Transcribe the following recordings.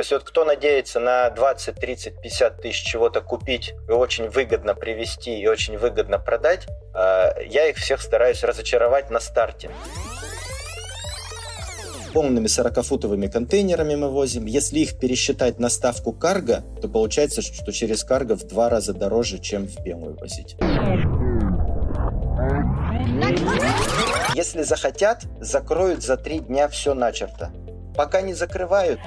То есть вот кто надеется на 20, 30, 50 тысяч чего-то купить и очень выгодно привезти и очень выгодно продать, э, я их всех стараюсь разочаровать на старте полными 40-футовыми контейнерами мы возим. Если их пересчитать на ставку карго, то получается, что через карго в два раза дороже, чем в белую возить. Если захотят, закроют за три дня все начерто. Пока не закрывают,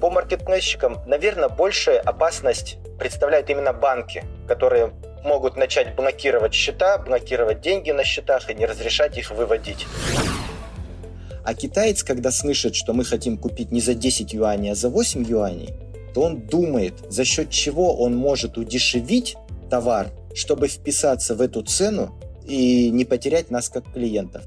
по маркетплейщикам, наверное, большая опасность представляют именно банки, которые могут начать блокировать счета, блокировать деньги на счетах и не разрешать их выводить. А китаец, когда слышит, что мы хотим купить не за 10 юаней, а за 8 юаней, то он думает, за счет чего он может удешевить товар, чтобы вписаться в эту цену и не потерять нас как клиентов.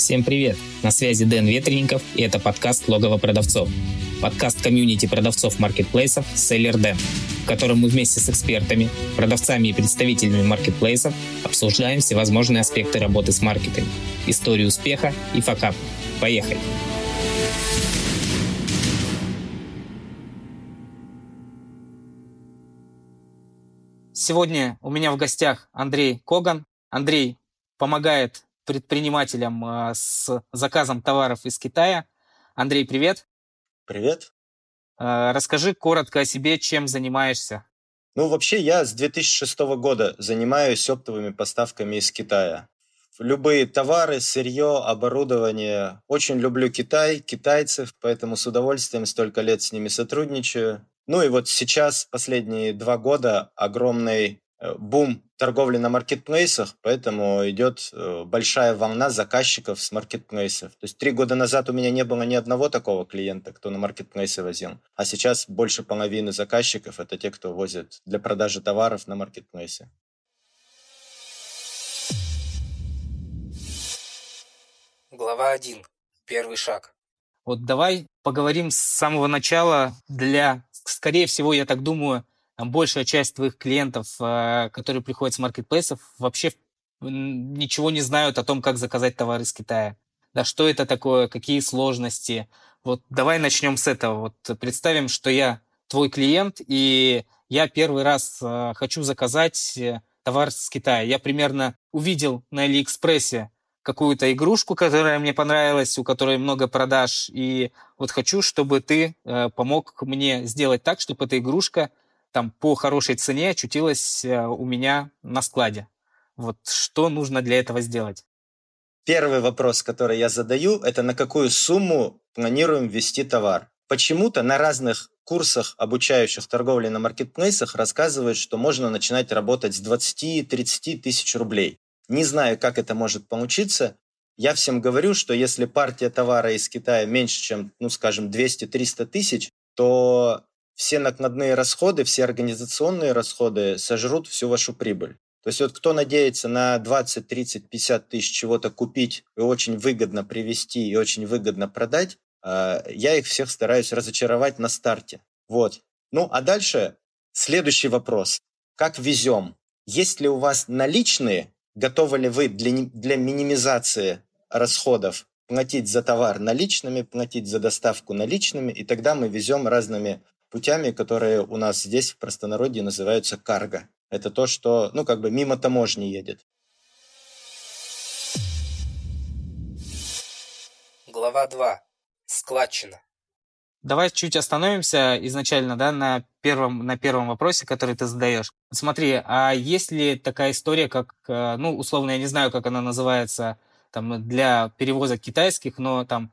Всем привет! На связи Дэн Ветренников и это подкаст «Логово продавцов». Подкаст комьюнити продавцов маркетплейсов «Селлер Дэн», в котором мы вместе с экспертами, продавцами и представителями маркетплейсов обсуждаем всевозможные аспекты работы с маркетингом, историю успеха и факап. Поехали! Сегодня у меня в гостях Андрей Коган. Андрей помогает предпринимателям а, с заказом товаров из Китая. Андрей, привет. Привет. А, расскажи коротко о себе, чем занимаешься. Ну, вообще, я с 2006 года занимаюсь оптовыми поставками из Китая. Любые товары, сырье, оборудование. Очень люблю Китай, китайцев, поэтому с удовольствием столько лет с ними сотрудничаю. Ну и вот сейчас, последние два года, огромный Э, бум торговли на маркетплейсах, поэтому идет э, большая волна заказчиков с маркетплейсов. То есть три года назад у меня не было ни одного такого клиента, кто на маркетплейсы возил, а сейчас больше половины заказчиков это те, кто возит для продажи товаров на маркетплейсы. Глава 1. Первый шаг. Вот давай поговорим с самого начала для, скорее всего, я так думаю, большая часть твоих клиентов, э, которые приходят с маркетплейсов, вообще ничего не знают о том, как заказать товар из Китая. Да, что это такое, какие сложности. Вот давай начнем с этого. Вот представим, что я твой клиент, и я первый раз э, хочу заказать э, товар с Китая. Я примерно увидел на Алиэкспрессе какую-то игрушку, которая мне понравилась, у которой много продаж, и вот хочу, чтобы ты помог мне сделать так, чтобы эта игрушка там по хорошей цене очутилась э, у меня на складе. Вот что нужно для этого сделать? Первый вопрос, который я задаю, это на какую сумму планируем ввести товар. Почему-то на разных курсах, обучающих торговле на маркетплейсах, рассказывают, что можно начинать работать с 20-30 тысяч рублей. Не знаю, как это может получиться. Я всем говорю, что если партия товара из Китая меньше, чем, ну, скажем, 200-300 тысяч, то все накладные расходы, все организационные расходы сожрут всю вашу прибыль. То есть вот кто надеется на 20, 30, 50 тысяч чего-то купить и очень выгодно привести и очень выгодно продать, а, я их всех стараюсь разочаровать на старте. Вот. Ну, а дальше следующий вопрос. Как везем? Есть ли у вас наличные? Готовы ли вы для, для минимизации расходов платить за товар наличными, платить за доставку наличными, и тогда мы везем разными путями, которые у нас здесь в простонародье называются карго. Это то, что, ну, как бы мимо таможни едет. Глава 2. Складчина. Давай чуть остановимся изначально да, на, первом, на первом вопросе, который ты задаешь. Смотри, а есть ли такая история, как, э, ну, условно, я не знаю, как она называется там, для перевозок китайских, но там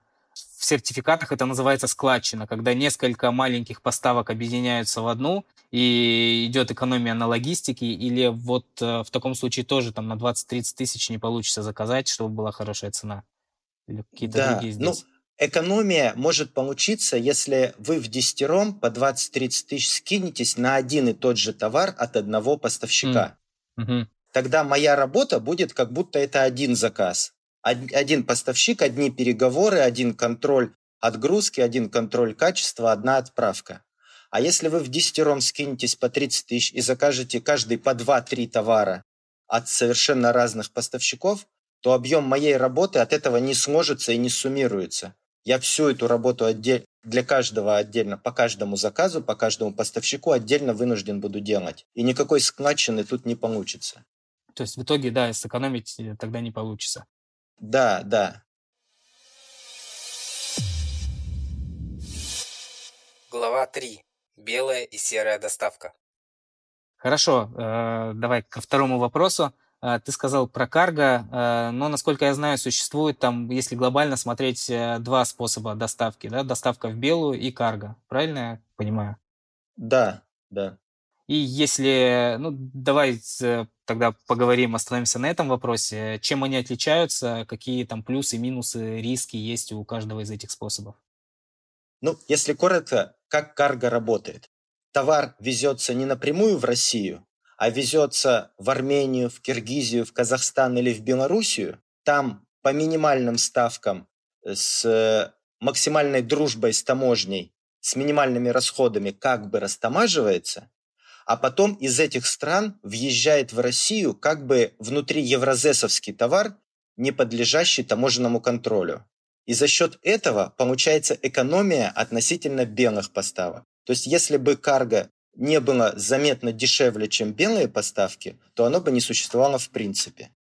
в сертификатах это называется складчина, когда несколько маленьких поставок объединяются в одну, и идет экономия на логистике, или вот э, в таком случае тоже там на 20-30 тысяч не получится заказать, чтобы была хорошая цена? Или какие-то да, другие ну, здесь? Ну, экономия может получиться, если вы в десятером по 20-30 тысяч скинетесь на один и тот же товар от одного поставщика. Mm. Mm-hmm. Тогда моя работа будет как будто это один заказ один поставщик, одни переговоры, один контроль отгрузки, один контроль качества, одна отправка. А если вы в десятером скинетесь по 30 тысяч и закажете каждый по 2-3 товара от совершенно разных поставщиков, то объем моей работы от этого не сложится и не суммируется. Я всю эту работу для каждого отдельно, по каждому заказу, по каждому поставщику отдельно вынужден буду делать. И никакой складчины тут не получится. То есть в итоге, да, сэкономить э, тогда не получится. Да, да. Глава 3. Белая и серая доставка. Хорошо, э, давай ко второму вопросу. Э, ты сказал про карго, э, но, насколько я знаю, существует там, если глобально смотреть, два способа доставки, да? Доставка в белую и карго. Правильно я понимаю? Да, да. И если, ну, давай тогда поговорим, остановимся на этом вопросе. Чем они отличаются, какие там плюсы, минусы, риски есть у каждого из этих способов? Ну, если коротко, как карго работает. Товар везется не напрямую в Россию, а везется в Армению, в Киргизию, в Казахстан или в Белоруссию. Там по минимальным ставкам э, с максимальной дружбой с таможней, с минимальными расходами как бы растамаживается, а потом из этих стран въезжает в Россию как бы внутри евразесовский товар, не подлежащий таможенному контролю. И за счет этого получается экономия относительно белых поставок. То есть если бы карго не было заметно дешевле, чем белые поставки, то оно бы не существовало в принципе.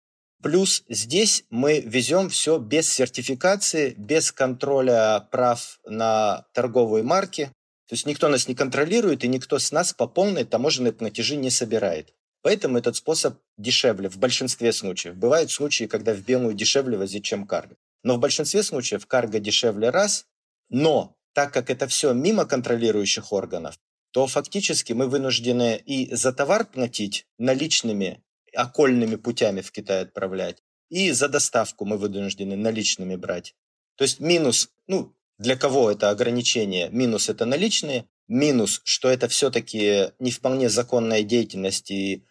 Плюс здесь мы везем все без сертификации, без контроля прав на торговые марки. То есть никто нас не контролирует, и никто с нас по полной таможенной платежи не собирает. Поэтому этот способ дешевле в большинстве случаев. Бывают случаи, когда в белую дешевле возить, чем карго. Но в большинстве случаев карго дешевле раз, но так как это все мимо контролирующих органов, то фактически мы вынуждены и за товар платить наличными окольными путями в Китай отправлять, и за доставку мы вынуждены наличными брать. То есть минус, ну, для кого это ограничение? Минус это наличные, минус, что это все-таки не вполне законная деятельность, и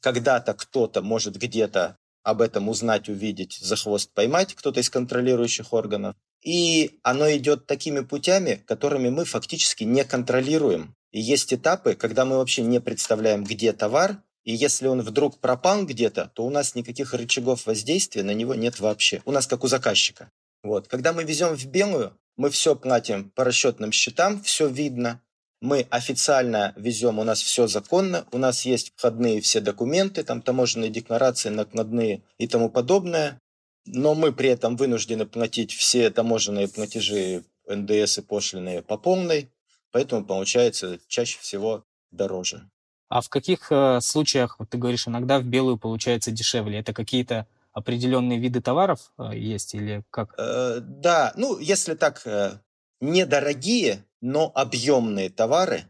когда-то кто-то может где-то об этом узнать, увидеть, за хвост поймать кто-то из контролирующих органов. И оно идет такими путями, которыми мы фактически не контролируем. И есть этапы, когда мы вообще не представляем, где товар, и если он вдруг пропал где-то, то у нас никаких рычагов воздействия на него нет вообще. У нас как у заказчика. Вот. Когда мы везем в белую, мы все платим по расчетным счетам, все видно, мы официально везем, у нас все законно, у нас есть входные все документы, там таможенные декларации, накладные и тому подобное, но мы при этом вынуждены платить все таможенные платежи НДС и пошлины по полной, поэтому получается чаще всего дороже. А в каких э, случаях, вот ты говоришь, иногда в белую получается дешевле? Это какие-то определенные виды товаров э, есть или как? Э, да, ну если так, э, недорогие но объемные товары.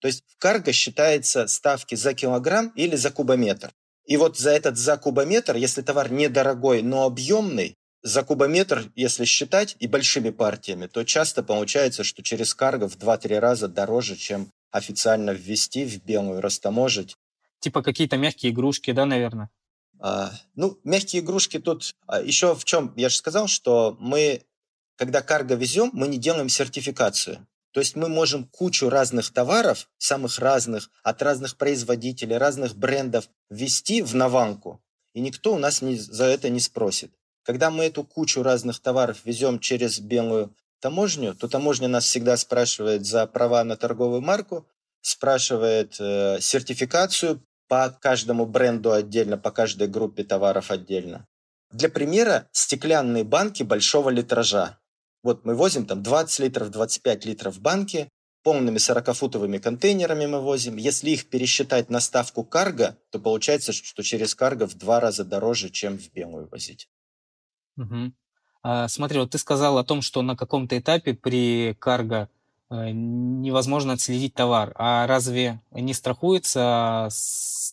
То есть в карго считается ставки за килограмм или за кубометр. И вот за этот за кубометр, если товар недорогой, но объемный, за кубометр, если считать и большими партиями, то часто получается, что через карго в 2-3 раза дороже, чем официально ввести в белую, растаможить. Типа какие-то мягкие игрушки, да, наверное? А, ну, мягкие игрушки тут а, еще в чем? Я же сказал, что мы, когда карго везем, мы не делаем сертификацию. То есть мы можем кучу разных товаров, самых разных, от разных производителей, разных брендов ввести в наванку, и никто у нас не, за это не спросит. Когда мы эту кучу разных товаров везем через белую таможню, то таможня нас всегда спрашивает за права на торговую марку, спрашивает э, сертификацию по каждому бренду отдельно, по каждой группе товаров отдельно. Для примера, стеклянные банки большого литража. Вот мы возим там 20 литров, 25 литров банки, полными 40-футовыми контейнерами мы возим. Если их пересчитать на ставку карго, то получается, что через карго в два раза дороже, чем в белую возить. Угу. А, смотри, вот ты сказал о том, что на каком-то этапе при карго невозможно отследить товар. А разве не страхуется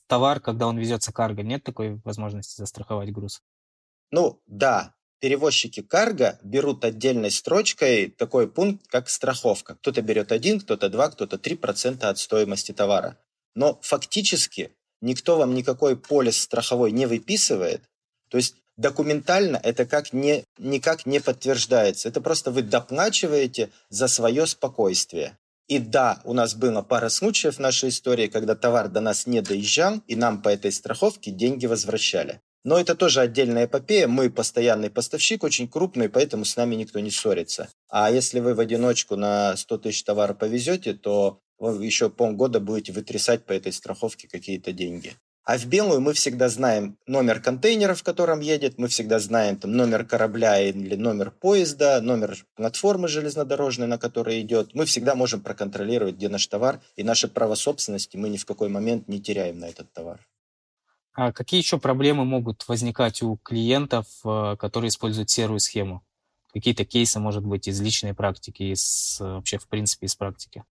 товар, когда он везется карго? Нет такой возможности застраховать груз? Ну, да, перевозчики карго берут отдельной строчкой такой пункт, как страховка. Кто-то берет один, кто-то два, кто-то три процента от стоимости товара. Но фактически никто вам никакой полис страховой не выписывает. То есть документально это как не, никак не подтверждается. Это просто вы доплачиваете за свое спокойствие. И да, у нас было пара случаев в нашей истории, когда товар до нас не доезжал, и нам по этой страховке деньги возвращали. Но это тоже отдельная эпопея. Мы постоянный поставщик, очень крупный, поэтому с нами никто не ссорится. А если вы в одиночку на 100 тысяч товара повезете, то вы еще полгода будете вытрясать по этой страховке какие-то деньги. А в белую мы всегда знаем номер контейнера, в котором едет, мы всегда знаем там, номер корабля или номер поезда, номер платформы железнодорожной, на которой идет. Мы всегда можем проконтролировать, где наш товар, и наше право собственности мы ни в какой момент не теряем на этот товар. А какие еще проблемы могут возникать у клиентов, э, которые используют серую схему? Какие-то кейсы, может быть, из личной практики, из, э, вообще, в принципе, из практики?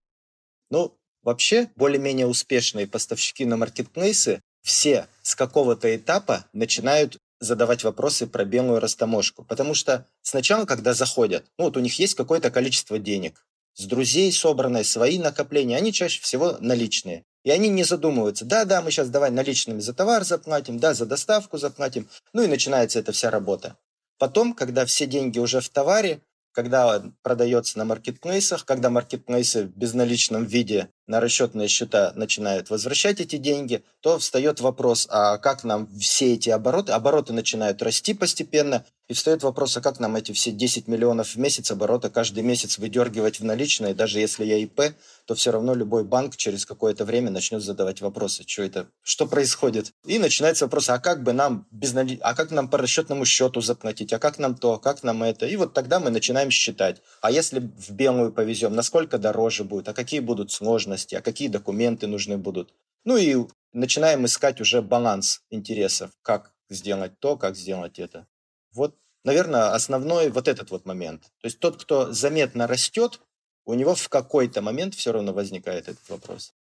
Ну, вообще, более-менее успешные поставщики на маркетплейсы все с какого-то этапа начинают задавать вопросы про белую растаможку. Потому что сначала, когда заходят, ну вот у них есть какое-то количество денег, с друзей собранные, свои накопления, они чаще всего наличные. И они не задумываются, да-да, мы сейчас давай наличными за товар заплатим, да, за доставку заплатим. Ну и начинается эта вся работа. Потом, когда все деньги уже в товаре, когда продается на маркетплейсах, когда маркетплейсы в безналичном виде на расчетные счета начинают возвращать эти деньги, то встает вопрос, а как нам все эти обороты, обороты начинают расти постепенно, и встает вопрос, а как нам эти все 10 миллионов в месяц оборота каждый месяц выдергивать в наличные, даже если я ИП, то все равно любой банк через какое-то время начнет задавать вопросы, что это, что происходит. И начинается вопрос, а как бы нам без нали... а как нам по расчетному счету заплатить, а как нам то, как нам это. И вот тогда мы начинаем считать, а если в белую повезем, насколько дороже будет, а какие будут сложности, а какие документы нужны будут. Ну и начинаем искать уже баланс интересов, как сделать то, как сделать это. Вот, наверное, основной вот этот вот момент. То есть тот, кто заметно растет, у него в какой-то момент все равно возникает этот вопрос.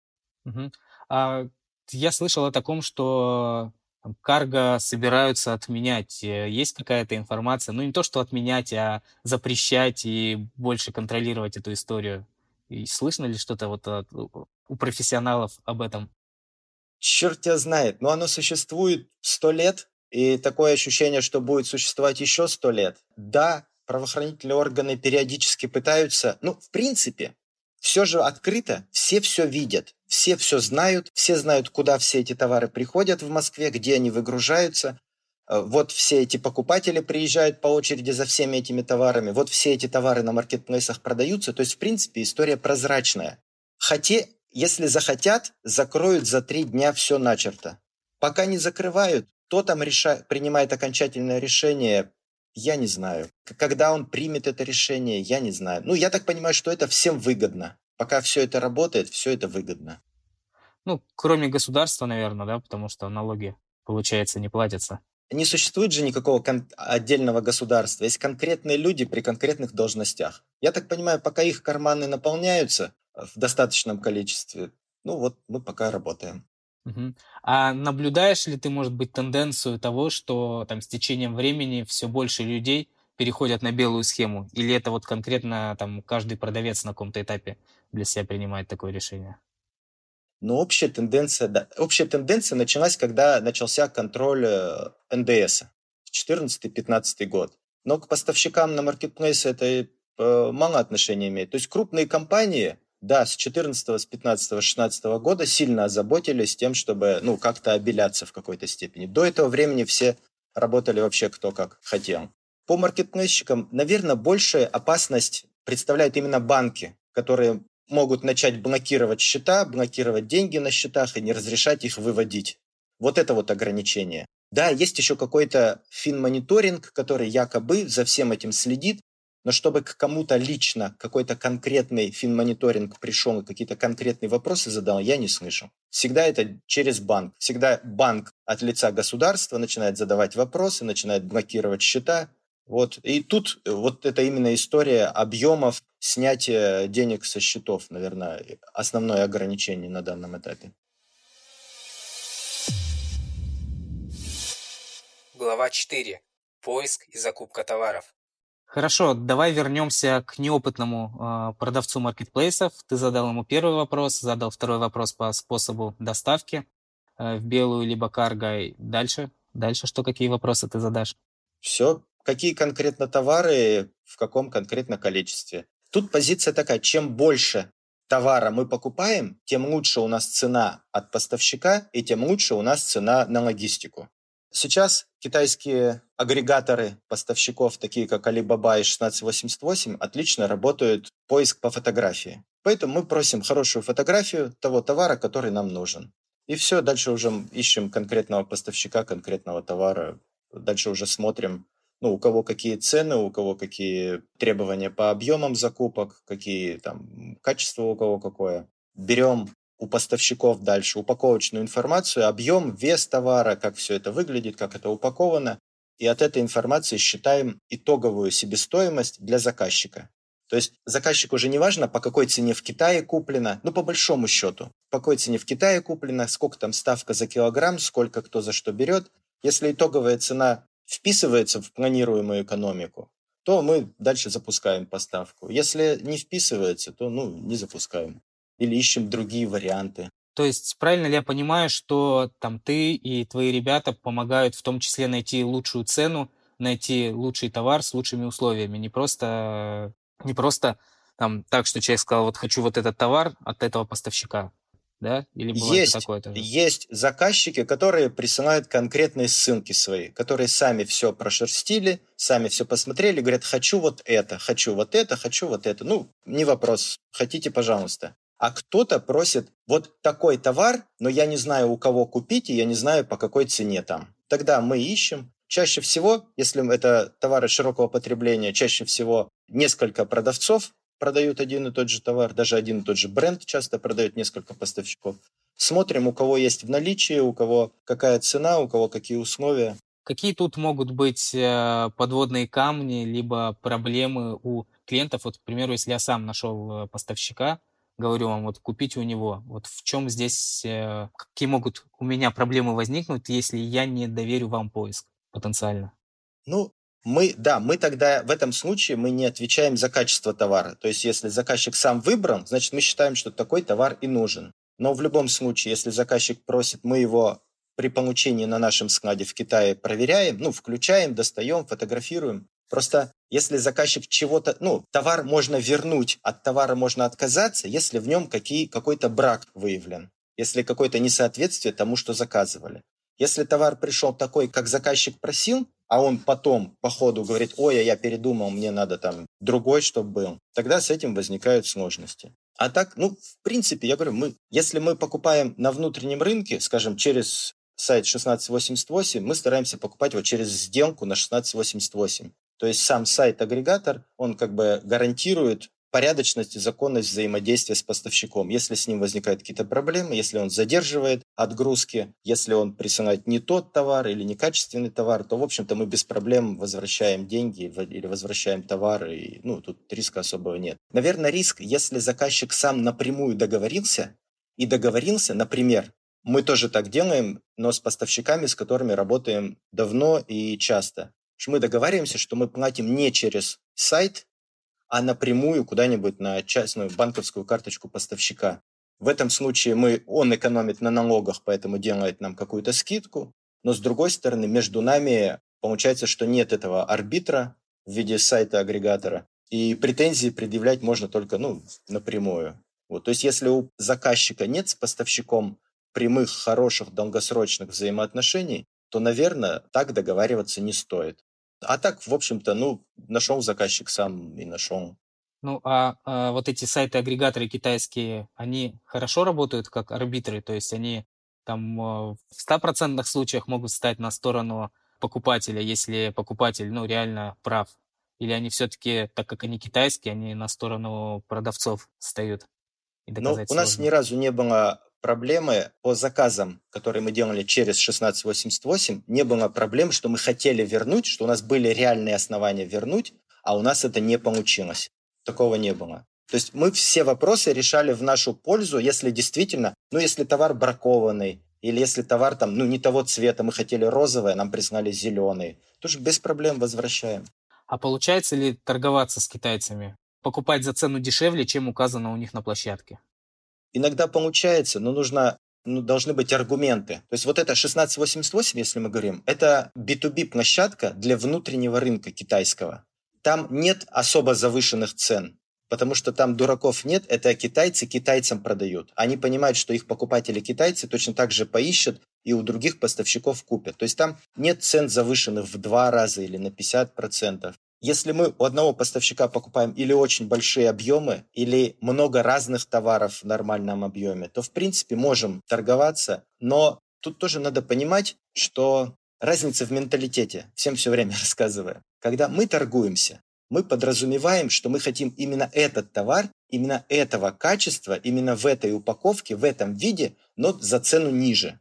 Угу. А, я слышал о таком, что карго собираются отменять. Э, есть какая-то информация? Ну, не то, что отменять, а запрещать и больше контролировать эту историю. И слышно ли что-то вот от, у профессионалов об этом? Черт тебя знает. Но оно существует сто лет, и такое ощущение, что будет существовать еще сто лет. Да, правоохранительные органы периодически пытаются, ну, в принципе, все же открыто, все все видят, все все знают, все знают, куда все эти товары приходят в Москве, где они выгружаются. Э, вот все эти покупатели приезжают по очереди за всеми этими товарами, вот все эти товары на маркетплейсах продаются. То есть, в принципе, история прозрачная. Хотя, если захотят, закроют за три дня все начерто. Пока не закрывают, кто там реша... принимает окончательное решение, я не знаю. Когда он примет это решение, я не знаю. Ну, я так понимаю, что это всем выгодно. Пока все это работает, все это выгодно. Ну, кроме государства, наверное, да, потому что налоги, получается, не платятся. Не существует же никакого отдельного государства. Есть конкретные люди при конкретных должностях. Я так понимаю, пока их карманы наполняются в достаточном количестве, ну вот мы пока работаем. Мгм. А наблюдаешь ли ты, может быть, тенденцию того, что там с течением времени все больше людей переходят на белую схему? Или это вот конкретно там каждый продавец на каком-то этапе для себя принимает такое решение? Но общая тенденция, да, общая тенденция началась, когда начался контроль НДС, 14-15 год. Но к поставщикам на маркетплейсе это э, мало отношения имеет. То есть крупные компании, да, с 14, с 15, 16 года сильно озаботились тем, чтобы, ну, как-то обеляться в какой-то степени. До этого времени все работали вообще кто как хотел. По маркетплейщикам, наверное, большая опасность представляют именно банки, которые могут начать блокировать счета, блокировать деньги на счетах и не разрешать их выводить. Вот это вот ограничение. Да, есть еще какой-то финмониторинг, который якобы за всем этим следит, но чтобы к кому-то лично какой-то конкретный финмониторинг пришел и какие-то конкретные вопросы задал, я не слышал. Всегда это через банк. Всегда банк от лица государства начинает задавать вопросы, начинает блокировать счета. Вот. И тут вот это именно история объемов снятия денег со счетов, наверное, основное ограничение на данном этапе. Глава 4. Поиск и закупка товаров. Хорошо, давай вернемся к неопытному э, продавцу маркетплейсов. Ты задал ему первый вопрос, задал второй вопрос по способу доставки э, в белую либо карго. Дальше, дальше что, какие вопросы ты задашь? Все, какие конкретно товары, в каком конкретно количестве. Тут позиция такая, чем больше товара мы покупаем, тем лучше у нас цена от поставщика, и тем лучше у нас цена на логистику. Сейчас китайские агрегаторы поставщиков, такие как Alibaba и 1688, отлично работают поиск по фотографии. Поэтому мы просим хорошую фотографию того товара, который нам нужен. И все, дальше уже ищем конкретного поставщика, конкретного товара. Дальше уже смотрим, ну, у кого какие цены, у кого какие требования по объемам закупок, какие там качество у кого какое. Берем у поставщиков дальше упаковочную информацию, объем, вес товара, как все это выглядит, как это упаковано. И от этой информации считаем итоговую себестоимость для заказчика. То есть заказчику уже не важно, по какой цене в Китае куплено, ну, по большому счету, по какой цене в Китае куплено, сколько там ставка за килограмм, сколько кто за что берет. Если итоговая цена вписывается в планируемую экономику, то мы дальше запускаем поставку. Если не вписывается, то ну, не запускаем. Или ищем другие варианты. То есть правильно ли я понимаю, что там ты и твои ребята помогают в том числе найти лучшую цену, найти лучший товар с лучшими условиями, не просто не просто там так, что человек сказал, вот хочу вот этот товар от этого поставщика, да? Или есть, такое тоже? Есть заказчики, которые присылают конкретные ссылки свои, которые сами все прошерстили, сами все посмотрели, говорят, хочу вот это, хочу вот это, хочу вот это. Ну, не вопрос, хотите, пожалуйста. А кто-то просит вот такой товар, но я не знаю, у кого купить, и я не знаю, по какой цене там. Тогда мы ищем, Чаще всего, если это товары широкого потребления, чаще всего несколько продавцов продают один и тот же товар, даже один и тот же бренд часто продают несколько поставщиков. Смотрим, у кого есть в наличии, у кого какая цена, у кого какие условия. Какие тут могут быть э, подводные камни, либо проблемы у клиентов? Вот, к примеру, если я сам нашел э, поставщика, говорю вам, вот купите у него. Вот в чем здесь, э, какие могут у меня проблемы возникнуть, если я не доверю вам поиск? потенциально? Ну, мы, да, мы тогда в этом случае мы не отвечаем за качество товара. То есть, если заказчик сам выбрал, значит, мы считаем, что такой товар и нужен. Но в любом случае, если заказчик просит, мы его при получении на нашем складе в Китае проверяем, ну, включаем, достаем, фотографируем. Просто если заказчик чего-то, ну, товар можно вернуть, от товара можно отказаться, если в нем какие, какой-то брак выявлен, если какое-то несоответствие тому, что заказывали. Если товар пришел такой, как заказчик просил, а он потом по ходу говорит, ой, а я передумал, мне надо там другой, чтобы был, тогда с этим возникают сложности. А так, ну, в принципе, я говорю, мы, если мы покупаем на внутреннем рынке, скажем, через сайт 1688, мы стараемся покупать вот через сделку на 1688. То есть сам сайт-агрегатор, он как бы гарантирует порядочность и законность взаимодействия с поставщиком. Если с ним возникают какие-то проблемы, если он задерживает отгрузки, если он присылает не тот товар или некачественный товар, то, в общем-то, мы без проблем возвращаем деньги или возвращаем товар, и, ну, тут риска особого нет. Наверное, риск, если заказчик сам напрямую договорился, и договорился, например, мы тоже так делаем, но с поставщиками, с которыми работаем давно и часто. Мы договариваемся, что мы платим не через сайт, а напрямую куда-нибудь на частную банковскую карточку поставщика. В этом случае мы, он экономит на налогах, поэтому делает нам какую-то скидку. Но с другой стороны, между нами получается, что нет этого арбитра в виде сайта-агрегатора. И претензии предъявлять можно только ну, напрямую. Вот. То есть если у заказчика нет с поставщиком прямых, хороших, долгосрочных взаимоотношений, то, наверное, так договариваться не стоит. А так, в общем-то, ну, нашел заказчик сам и нашел. Ну, а, а вот эти сайты-агрегаторы китайские, они хорошо работают как арбитры, то есть они там а, в стопроцентных случаях могут стать на сторону покупателя, если покупатель, ну, реально прав. Или они все-таки, так как они китайские, они на сторону продавцов встают? Ну, у нас ни разу не было проблемы по заказам, которые мы делали через 1688, не было проблем, что мы хотели вернуть, что у нас были реальные основания вернуть, а у нас это не получилось. Такого не было. То есть мы все вопросы решали в нашу пользу, если действительно, ну если товар бракованный, или если товар там, ну не того цвета, мы хотели розовый, нам признали зеленый, тоже без проблем возвращаем. А получается ли торговаться с китайцами? Покупать за цену дешевле, чем указано у них на площадке? Иногда получается, но нужно ну, должны быть аргументы. То есть вот это 1688, если мы говорим, это B2B-площадка для внутреннего рынка китайского. Там нет особо завышенных цен. потому что там дураков нет, это китайцы китайцам продают. Они понимают, что их покупатели китайцы точно так же поищут и у других поставщиков купят. То есть там нет цен завышенных в два раза или на 50%. Если мы у одного поставщика покупаем или очень большие объемы, или много разных товаров в нормальном объеме, то в принципе можем торговаться, но тут тоже надо понимать, что разница в менталитете, всем все время рассказываю. Когда мы торгуемся, мы подразумеваем, что мы хотим именно этот товар, именно этого качества, именно в этой упаковке, в этом виде, но за цену ниже.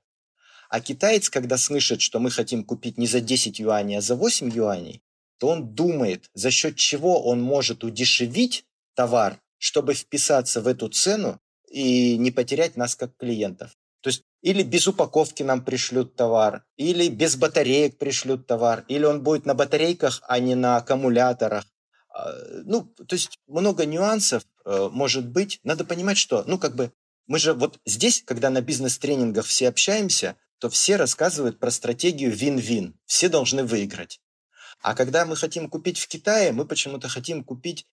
А китаец, когда слышит, что мы хотим купить не за 10 юаней, а за 8 юаней, то он думает, за счет чего он может удешевить товар, чтобы вписаться в эту цену и не потерять нас как клиентов. То есть или без упаковки нам пришлют товар, или без батареек пришлют товар, или он будет на батарейках, а не на аккумуляторах. А, ну, то есть много нюансов э, может быть. Надо понимать, что, ну, как бы, мы же вот здесь, когда на бизнес-тренингах все общаемся, то все рассказывают про стратегию вин-вин. Все должны выиграть. А когда мы хотим купить в Китае, мы почему-то хотим купить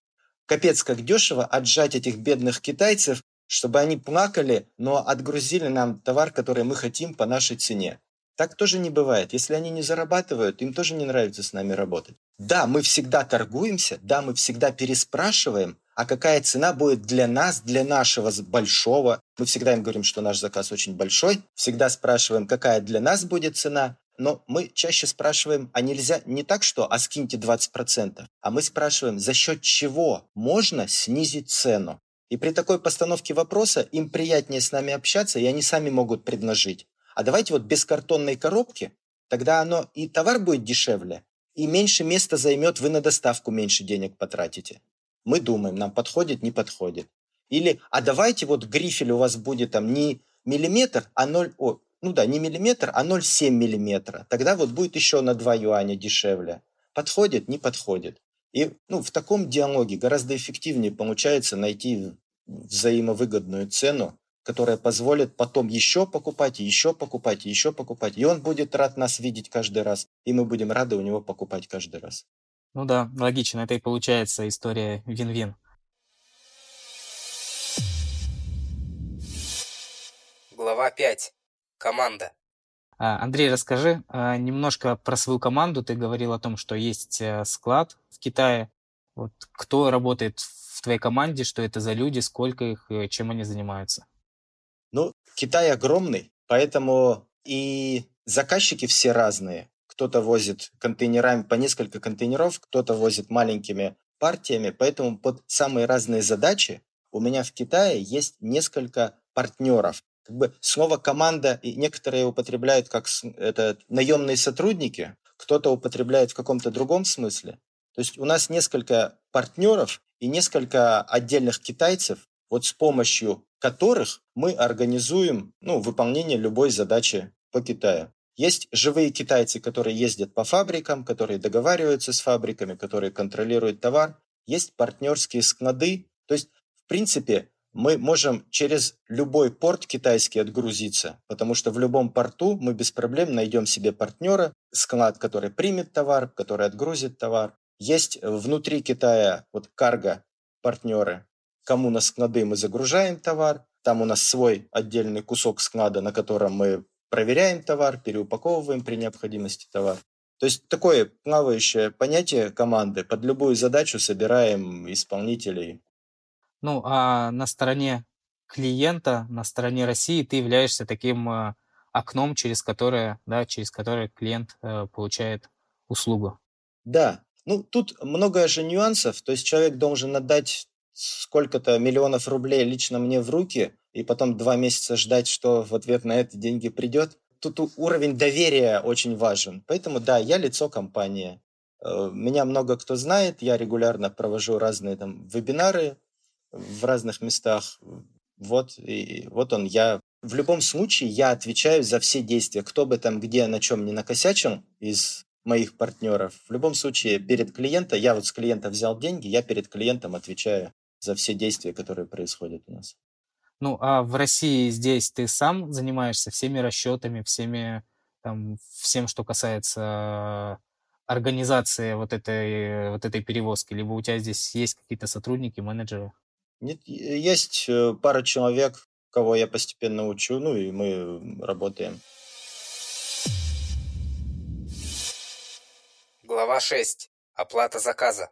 капец как дешево, отжать этих бедных китайцев, чтобы они плакали, но отгрузили нам товар, который мы хотим по нашей цене. Так тоже не бывает. Если они не зарабатывают, им тоже не нравится с нами работать. Да, мы всегда торгуемся, да, мы всегда переспрашиваем, а какая цена будет для нас, для нашего большого. Мы всегда им говорим, что наш заказ очень большой, всегда спрашиваем, какая для нас будет цена, но мы чаще спрашиваем, а нельзя не так, что а скиньте 20%, а мы спрашиваем, за счет чего можно снизить цену. И при такой постановке вопроса им приятнее с нами общаться, и они сами могут предложить. А давайте вот без картонной коробки, тогда оно и товар будет дешевле, и меньше места займет, вы на доставку меньше денег потратите. Мы думаем, нам подходит, не подходит. Или, а давайте вот грифель у вас будет там не миллиметр, а 0, о, ну да, не миллиметр, а 0,7 миллиметра. Тогда вот будет еще на 2 юаня дешевле. Подходит, не подходит. И ну, в таком диалоге гораздо эффективнее получается найти взаимовыгодную цену, которая позволит потом еще покупать, еще покупать, еще покупать. И он будет рад нас видеть каждый раз, и мы будем рады у него покупать каждый раз. Ну да, логично. Это и получается история вин-вин. Глава 5. Команда. А, Андрей, расскажи а, немножко про свою команду. Ты говорил о том, что есть э, склад в Китае. Вот кто работает в твоей команде, что это за люди, сколько их, чем они занимаются? Ну, Китай огромный, поэтому и заказчики все разные. Кто-то возит контейнерами по несколько контейнеров, кто-то возит маленькими партиями, поэтому под самые разные задачи у меня в Китае есть несколько партнеров. Как бы слово команда и некоторые употребляют как это наемные сотрудники, кто-то употребляет в каком-то другом смысле. То есть у нас несколько партнеров и несколько отдельных китайцев, вот с помощью которых мы организуем ну, выполнение любой задачи по Китаю. Есть живые китайцы, которые ездят по фабрикам, которые договариваются с фабриками, которые контролируют товар. Есть партнерские склады. То есть, в принципе, мы можем через любой порт китайский отгрузиться, потому что в любом порту мы без проблем найдем себе партнера, склад, который примет товар, который отгрузит товар. Есть внутри Китая вот карго партнеры, кому на склады мы загружаем товар, там у нас свой отдельный кусок склада, на котором мы проверяем товар, переупаковываем при необходимости товар. То есть такое плавающее понятие команды. Под любую задачу собираем исполнителей. Ну, а на стороне клиента, на стороне России ты являешься таким э, окном, через которое, да, через которое клиент э, получает услугу. Да, ну тут много же нюансов. То есть человек должен отдать сколько-то миллионов рублей лично мне в руки, и потом два месяца ждать, что в ответ на это деньги придет. Тут уровень доверия очень важен. Поэтому да, я лицо компании. Э, меня много кто знает, я регулярно провожу разные там вебинары в разных местах. Вот, и вот он, я. В любом случае, я отвечаю за все действия. Кто бы там где на чем не накосячил из моих партнеров. В любом случае, перед клиентом, я вот с клиента взял деньги, я перед клиентом отвечаю за все действия, которые происходят у нас. Ну, а в России здесь ты сам занимаешься всеми расчетами, всеми, там, всем, что касается организации вот этой, вот этой перевозки? Либо у тебя здесь есть какие-то сотрудники, менеджеры? Нет, есть э, пара человек, кого я постепенно учу, ну и мы работаем. Глава 6. Оплата заказа.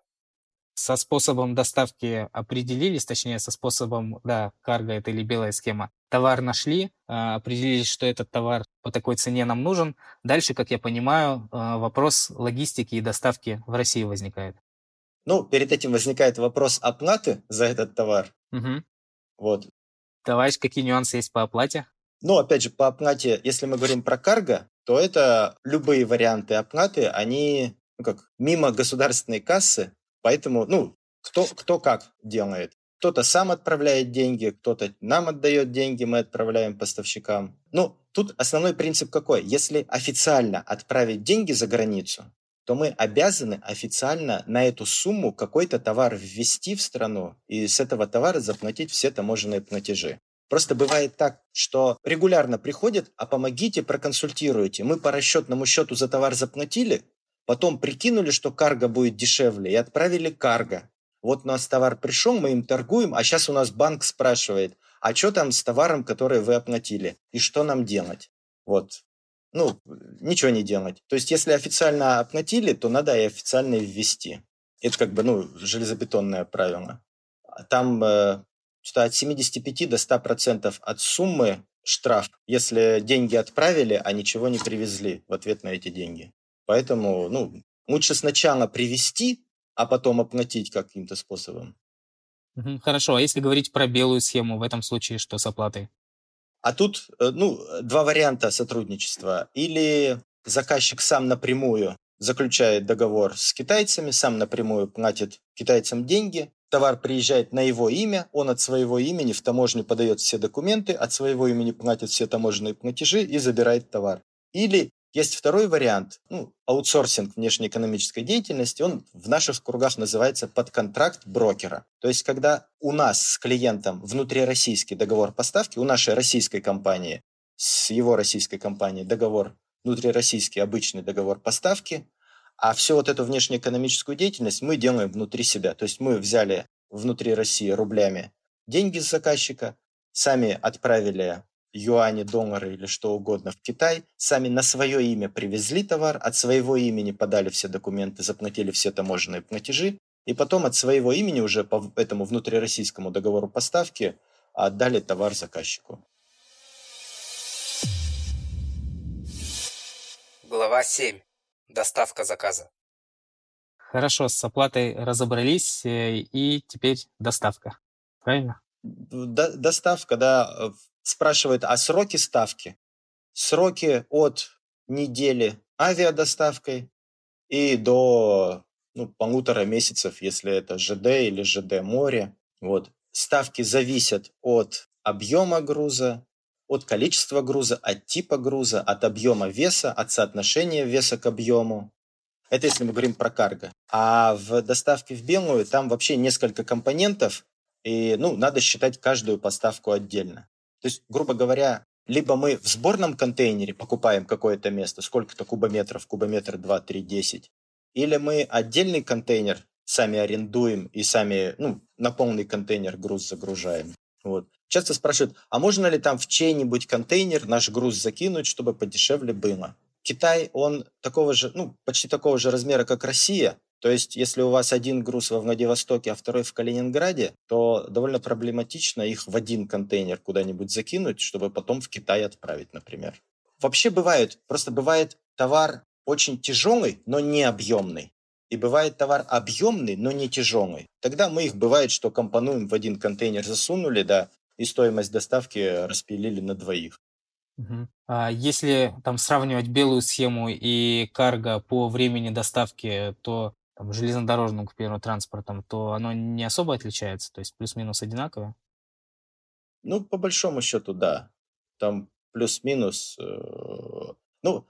Со способом доставки определились, точнее, со способом, да, карго это или белая схема. Товар нашли, а, определились, что этот товар по такой цене нам нужен. Дальше, как я понимаю, а, вопрос логистики и доставки в России возникает. Ну, перед этим возникает вопрос оплаты за этот товар. Угу. Вот. Давай, какие нюансы есть по оплате? Ну, опять же, по оплате, если мы говорим про карго, то это любые варианты оплаты, они ну как, мимо государственной кассы, поэтому, ну, кто, кто как делает. Кто-то сам отправляет деньги, кто-то нам отдает деньги, мы отправляем поставщикам. Ну, тут основной принцип какой? Если официально отправить деньги за границу, то мы обязаны официально на эту сумму какой-то товар ввести в страну и с этого товара заплатить все таможенные платежи. Просто бывает так, что регулярно приходят, а помогите, проконсультируйте. Мы по расчетному счету за товар заплатили, потом прикинули, что карго будет дешевле, и отправили карго. Вот у нас товар пришел, мы им торгуем, а сейчас у нас банк спрашивает, а что там с товаром, который вы оплатили, и что нам делать? Вот. Ну, ничего не делать. То есть, если официально оплатили, то надо и официально ввести. Это как бы, ну, железобетонное правило. Там э, что от 75 до 100 процентов от суммы штраф, если деньги отправили, а ничего не привезли в ответ на эти деньги. Поэтому, ну, лучше сначала привести, а потом оплатить каким-то способом. Хорошо, а если говорить про белую схему, в этом случае что с оплатой? А тут, э, ну, два варианта сотрудничества. Или заказчик сам напрямую заключает договор с китайцами, сам напрямую платит китайцам деньги, товар приезжает на его имя, он от своего имени в таможню подает все документы, от своего имени платит все таможенные платежи и забирает товар. Или есть второй вариант, ну, аутсорсинг внешнеэкономической деятельности, он в наших кругах называется подконтракт брокера. То есть, когда у нас с клиентом внутрироссийский договор поставки, у нашей российской компании с его российской компанией договор внутрироссийский обычный договор поставки, а всю вот эту внешнеэкономическую деятельность мы делаем внутри себя. То есть мы взяли внутри России рублями деньги с заказчика, сами отправили юани, доллары или что угодно в Китай, сами на свое имя привезли товар, от своего имени подали все документы, заплатили все таможенные платежи, и потом от своего имени уже по этому внутрироссийскому договору поставки отдали товар заказчику. Глава 7. Доставка заказа. Хорошо, с оплатой разобрались, э, и теперь доставка. Правильно? До, доставка, да. Спрашивает, а сроки ставки? Сроки от недели авиадоставкой и до ну, полутора месяцев, если это ЖД или ЖД море. Вот. Ставки зависят от объема груза, от количества груза, от типа груза, от объема веса, от соотношения веса к объему. Это если мы говорим про карго. А в доставке в белую там вообще несколько компонентов, и ну, надо считать каждую поставку отдельно. То есть, грубо говоря, либо мы в сборном контейнере покупаем какое-то место, сколько-то кубометров, кубометр 2, 3, 10, или мы отдельный контейнер сами арендуем и сами ну, на полный контейнер груз загружаем. Вот. Часто спрашивают, а можно ли там в чей-нибудь контейнер наш груз закинуть, чтобы подешевле было? Китай, он такого же, ну, почти такого же размера, как Россия. То есть, если у вас один груз во Владивостоке, а второй в Калининграде, то довольно проблематично их в один контейнер куда-нибудь закинуть, чтобы потом в Китай отправить, например. Вообще бывает, просто бывает товар очень тяжелый, но не объемный. И бывает товар объемный, но не тяжелый. Тогда мы их, бывает, что компонуем в один контейнер, засунули, да, и стоимость доставки распилили на двоих. Угу. А если там сравнивать белую схему и карго по времени доставки, то там, железнодорожным, к примеру, транспортом, то оно не особо отличается, то есть плюс-минус одинаково? Ну, по большому счету, да. Там плюс-минус, э, ну,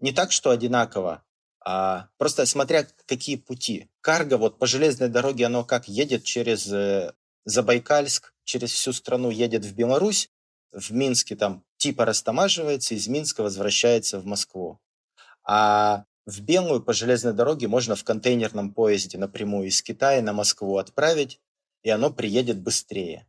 не так, что одинаково, а просто смотря какие пути. Карго вот по железной дороге, оно как едет через э, Забайкальск, через всю страну едет в Беларусь, в Минске там типа растамаживается, из Минска возвращается в Москву. А в Белую по железной дороге можно в контейнерном поезде напрямую из Китая на Москву отправить, и оно приедет быстрее.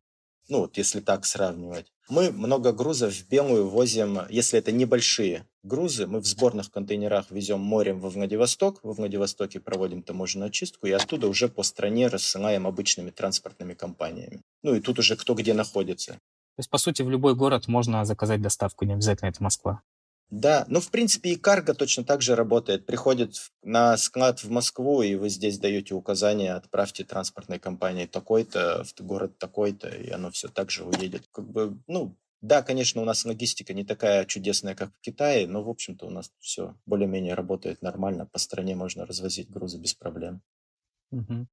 Ну, вот если так сравнивать. Мы много грузов в Белую возим, если это небольшие грузы, мы в сборных контейнерах везем морем во Владивосток, во Владивостоке проводим таможенную очистку, и оттуда уже по стране рассылаем обычными транспортными компаниями. Ну, и тут уже кто где находится. То есть, по сути, в любой город можно заказать доставку, не обязательно это Москва. Да, ну, в принципе, и карго точно так же работает. Приходит на склад в Москву, и вы здесь даете указание, отправьте транспортной компании такой-то, в город такой-то, и оно все так же уедет. Как бы, ну, да, конечно, у нас логистика не такая чудесная, как в Китае, но, в общем-то, у нас все более-менее работает нормально. По стране можно развозить грузы без проблем. Угу.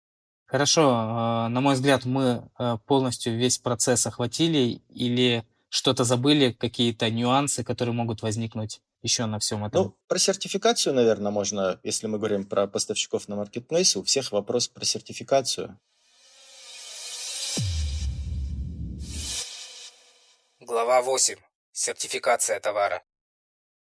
Хорошо, а, на мой взгляд, мы а, полностью весь процесс охватили или что-то забыли, какие-то нюансы, которые могут возникнуть еще на всем этом? Ну, про сертификацию, наверное, можно, если мы говорим про поставщиков на маркетплейсе, у всех вопрос про сертификацию. Глава 8. Сертификация товара.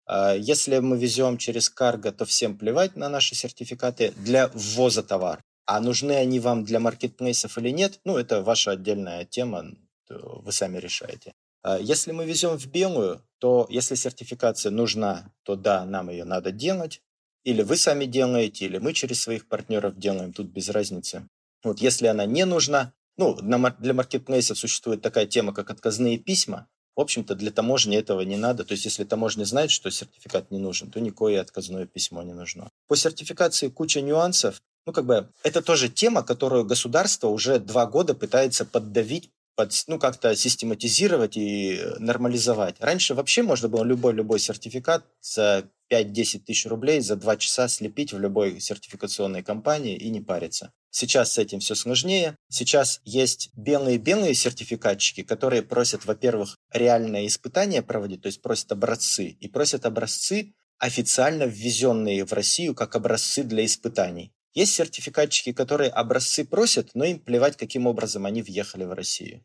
А если мы везем через карго, то всем плевать на наши сертификаты для ввоза товара. А нужны они вам для маркетплейсов или нет, ну, это ваша отдельная тема, вы сами решаете. А если мы везем в белую, то если сертификация нужна, то да, нам ее надо делать. Или вы сами делаете, или мы через своих партнеров делаем, тут без разницы. Вот если она не нужна, ну, для маркетплейсов существует такая тема, как отказные письма. В общем-то, для таможни этого не надо. То есть, если таможня знает, что сертификат не нужен, то никакое отказное письмо не нужно. По сертификации куча нюансов. Ну, как бы, это тоже тема, которую государство уже два года пытается поддавить под, ну, как-то систематизировать и нормализовать. Раньше вообще можно было любой-любой сертификат за 5-10 тысяч рублей за 2 часа слепить в любой сертификационной компании и не париться. Сейчас с этим все сложнее. Сейчас есть белые-белые сертификатчики, которые просят, во-первых, реальные испытания проводить, то есть просят образцы, и просят образцы, официально ввезенные в Россию как образцы для испытаний. Есть сертификатчики, которые образцы просят, но им плевать, каким образом они въехали в Россию.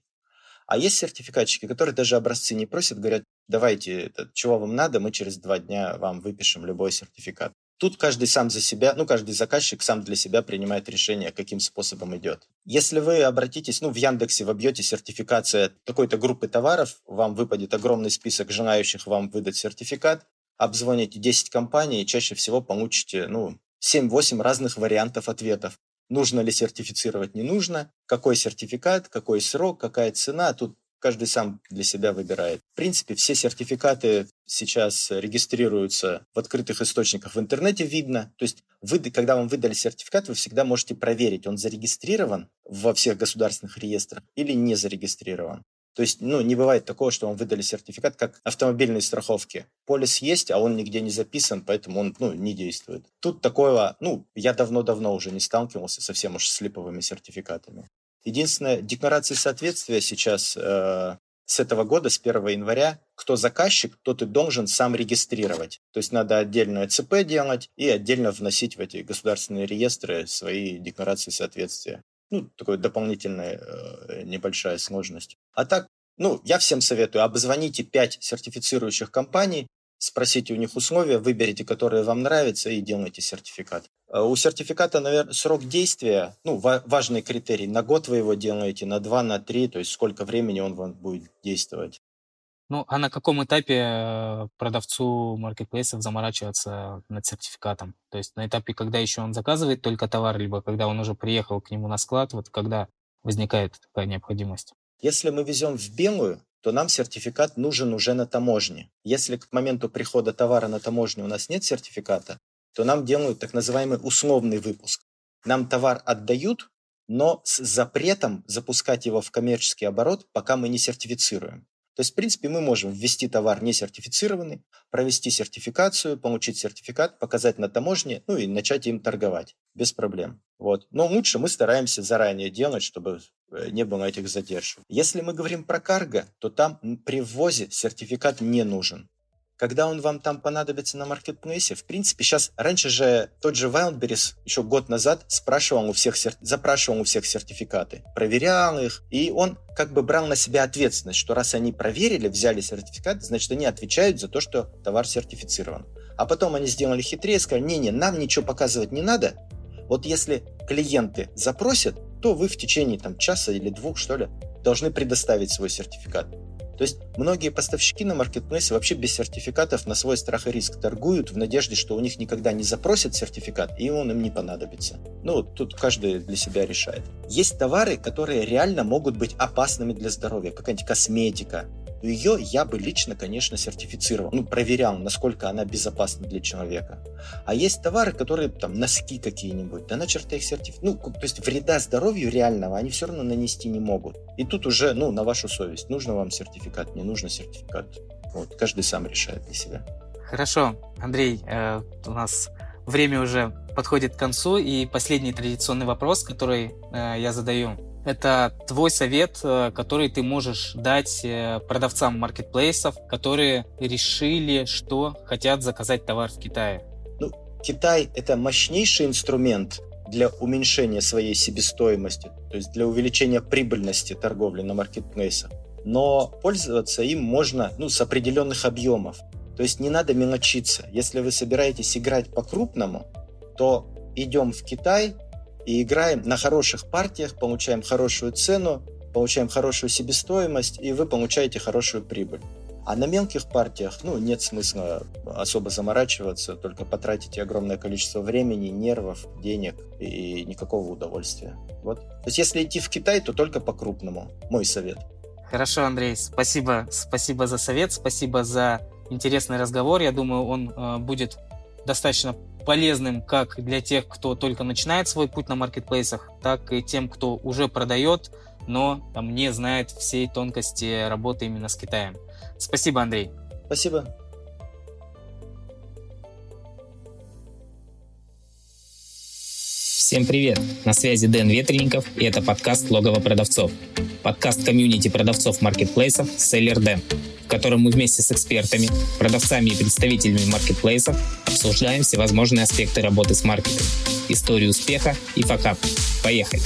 А есть сертификатчики, которые даже образцы не просят, говорят, давайте, чего вам надо, мы через два дня вам выпишем любой сертификат. Тут каждый сам за себя, ну, каждый заказчик сам для себя принимает решение, каким способом идет. Если вы обратитесь, ну, в Яндексе вобьете сертификация такой-то группы товаров, вам выпадет огромный список желающих вам выдать сертификат, обзвоните 10 компаний и чаще всего получите, ну, 7-8 разных вариантов ответов. Нужно ли сертифицировать, не нужно, какой сертификат, какой срок, какая цена. Тут каждый сам для себя выбирает. В принципе, все сертификаты сейчас регистрируются в открытых источниках в интернете видно. То есть, вы, когда вам выдали сертификат, вы всегда можете проверить, он зарегистрирован во всех государственных реестрах или не зарегистрирован. То есть, ну, не бывает такого, что вам выдали сертификат, как автомобильной страховки. Полис есть, а он нигде не записан, поэтому он, ну, не действует. Тут такого, ну, я давно-давно уже не сталкивался совсем уж с липовыми сертификатами. Единственное, декларации соответствия сейчас э, с этого года, с 1 января, кто заказчик, тот и должен сам регистрировать. То есть надо отдельное ЦП делать и отдельно вносить в эти государственные реестры свои декларации соответствия. Ну, такая дополнительная э, небольшая сложность. А так, ну, я всем советую, обзвоните 5 сертифицирующих компаний, спросите у них условия, выберите, которые вам нравятся, и делайте сертификат. Э, у сертификата, наверное, срок действия, ну, важный критерий. На год вы его делаете, на два, на три, то есть сколько времени он вам будет действовать. Ну, а на каком этапе э, продавцу маркетплейсов заморачиваться над сертификатом? То есть на этапе, когда еще он заказывает только товар, либо когда он уже приехал к нему на склад, вот когда возникает такая необходимость? Если мы везем в белую, то нам сертификат нужен уже на таможне. Если к моменту прихода товара на таможню у нас нет сертификата, то нам делают так называемый условный выпуск. Нам товар отдают, но с запретом запускать его в коммерческий оборот, пока мы не сертифицируем. То есть, в принципе, мы можем ввести товар не сертифицированный, провести сертификацию, получить сертификат, показать на таможне, ну и начать им торговать без проблем. Вот. Но лучше мы стараемся заранее делать, чтобы э, не было этих задержек. Если мы говорим про карго, то там при ввозе сертификат не нужен. Когда он вам там понадобится на маркетплейсе, в принципе, сейчас, раньше же тот же Wildberries еще год назад спрашивал у всех, запрашивал у всех сертификаты, проверял их, и он как бы брал на себя ответственность, что раз они проверили, взяли сертификат, значит, они отвечают за то, что товар сертифицирован. А потом они сделали хитрее, сказали, не-не, нам ничего показывать не надо, вот если клиенты запросят, то вы в течение там, часа или двух, что ли, должны предоставить свой сертификат. То есть многие поставщики на маркетплейсе вообще без сертификатов на свой страх и риск торгуют в надежде, что у них никогда не запросят сертификат, и он им не понадобится. Ну, тут каждый для себя решает. Есть товары, которые реально могут быть опасными для здоровья, какая-нибудь косметика, ее я бы лично, конечно, сертифицировал, ну, проверял, насколько она безопасна для человека. А есть товары, которые, там, носки какие-нибудь, да на черта их сертифицировать. Ну, то есть вреда здоровью реального они все равно нанести не могут. И тут уже, ну, на вашу совесть, нужно вам сертификат, не нужно сертификат. Вот, каждый сам решает для себя. Хорошо, Андрей, э, у нас время уже подходит к концу, и последний традиционный вопрос, который э, я задаю это твой совет, э, который ты можешь дать э, продавцам маркетплейсов, которые решили, что хотят заказать товар в Китае? Ну, Китай – это мощнейший инструмент для уменьшения своей себестоимости, то есть для увеличения прибыльности торговли на маркетплейсах. Но пользоваться им можно ну, с определенных объемов. То есть не надо мелочиться. Если вы собираетесь играть по-крупному, то идем в Китай, и играем на хороших партиях, получаем хорошую цену, получаем хорошую себестоимость, и вы получаете хорошую прибыль. А на мелких партиях, ну, нет смысла особо заморачиваться, только потратите огромное количество времени, нервов, денег и никакого удовольствия. Вот. То есть, если идти в Китай, то только по-крупному. Мой совет. Хорошо, Андрей, спасибо, спасибо за совет, спасибо за интересный разговор. Я думаю, он э, будет достаточно полезным как для тех, кто только начинает свой путь на маркетплейсах, так и тем, кто уже продает, но там, не знает всей тонкости работы именно с Китаем. Спасибо, Андрей. Спасибо. Всем привет! На связи Дэн Ветренников, и это подкаст «Логово продавцов». Подкаст комьюнити продавцов маркетплейсов «Селлер Дэн», в котором мы вместе с экспертами, продавцами и представителями маркетплейсов обсуждаем всевозможные аспекты работы с маркетингом, историю успеха и факап. Поехали!